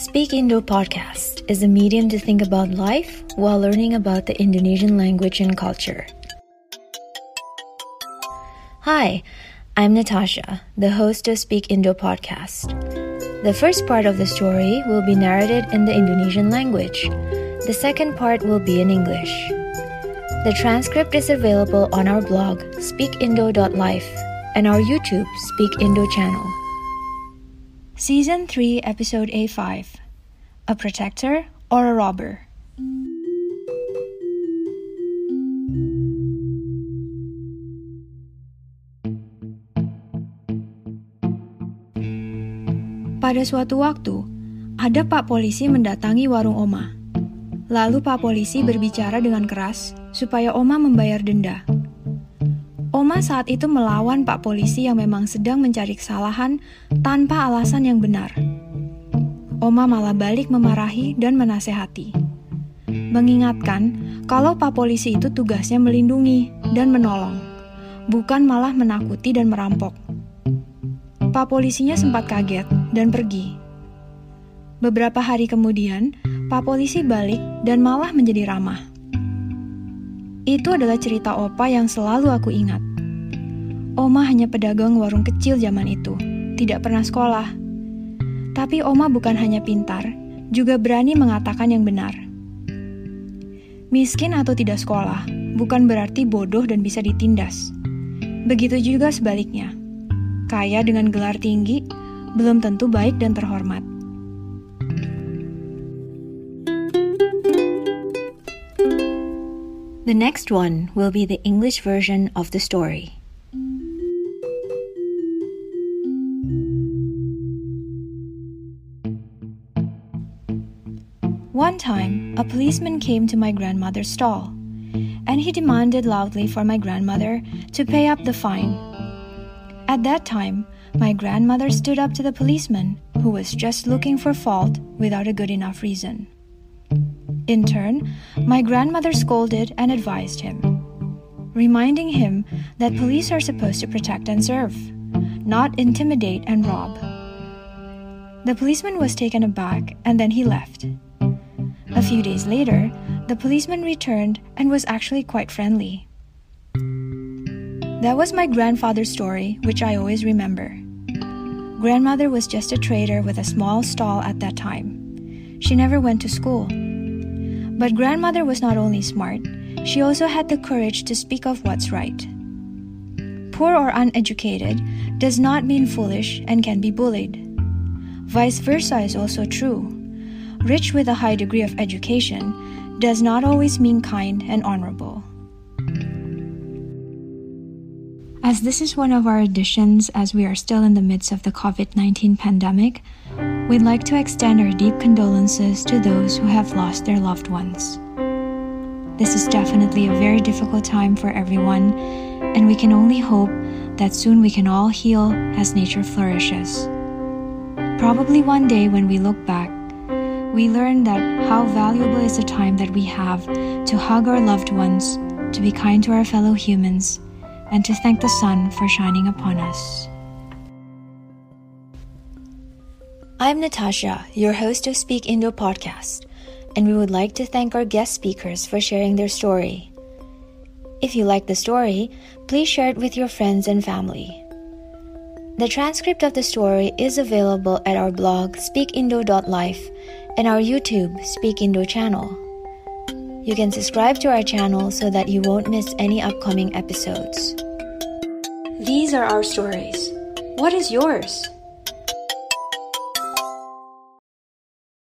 Speak Indo podcast is a medium to think about life while learning about the Indonesian language and culture. Hi, I'm Natasha, the host of Speak Indo podcast. The first part of the story will be narrated in the Indonesian language. The second part will be in English. The transcript is available on our blog, speakindo.life, and our YouTube, Speak Indo channel. Season 3, Episode A5 A Protector or a Robber? Pada suatu waktu, ada Pak Polisi mendatangi warung Oma. Lalu Pak Polisi berbicara dengan keras supaya Oma membayar denda. Oma saat itu melawan Pak Polisi yang memang sedang mencari kesalahan tanpa alasan yang benar. Oma malah balik memarahi dan menasehati. Mengingatkan kalau Pak Polisi itu tugasnya melindungi dan menolong, bukan malah menakuti dan merampok. Pak Polisinya sempat kaget dan pergi. Beberapa hari kemudian, Pak Polisi balik dan malah menjadi ramah. Itu adalah cerita Opa yang selalu aku ingat. Oma hanya pedagang warung kecil zaman itu, tidak pernah sekolah. Tapi Oma bukan hanya pintar, juga berani mengatakan yang benar. Miskin atau tidak sekolah bukan berarti bodoh dan bisa ditindas. Begitu juga sebaliknya. Kaya dengan gelar tinggi belum tentu baik dan terhormat. The next one will be the English version of the story. One time, a policeman came to my grandmother's stall, and he demanded loudly for my grandmother to pay up the fine. At that time, my grandmother stood up to the policeman, who was just looking for fault without a good enough reason. In turn, my grandmother scolded and advised him, reminding him that police are supposed to protect and serve, not intimidate and rob. The policeman was taken aback and then he left. A few days later, the policeman returned and was actually quite friendly. That was my grandfather's story, which I always remember. Grandmother was just a trader with a small stall at that time. She never went to school but grandmother was not only smart, she also had the courage to speak of what's right. Poor or uneducated does not mean foolish and can be bullied. Vice versa is also true. Rich with a high degree of education does not always mean kind and honorable. As this is one of our editions as we are still in the midst of the COVID 19 pandemic, we'd like to extend our deep condolences to those who have lost their loved ones. This is definitely a very difficult time for everyone, and we can only hope that soon we can all heal as nature flourishes. Probably one day when we look back, we learn that how valuable is the time that we have to hug our loved ones, to be kind to our fellow humans, and to thank the sun for shining upon us. I'm Natasha, your host of Speak Indo podcast, and we would like to thank our guest speakers for sharing their story. If you like the story, please share it with your friends and family. The transcript of the story is available at our blog speakindo.life and our YouTube Speak Indo channel. You can subscribe to our channel so that you won't miss any upcoming episodes. These are our stories. What is yours?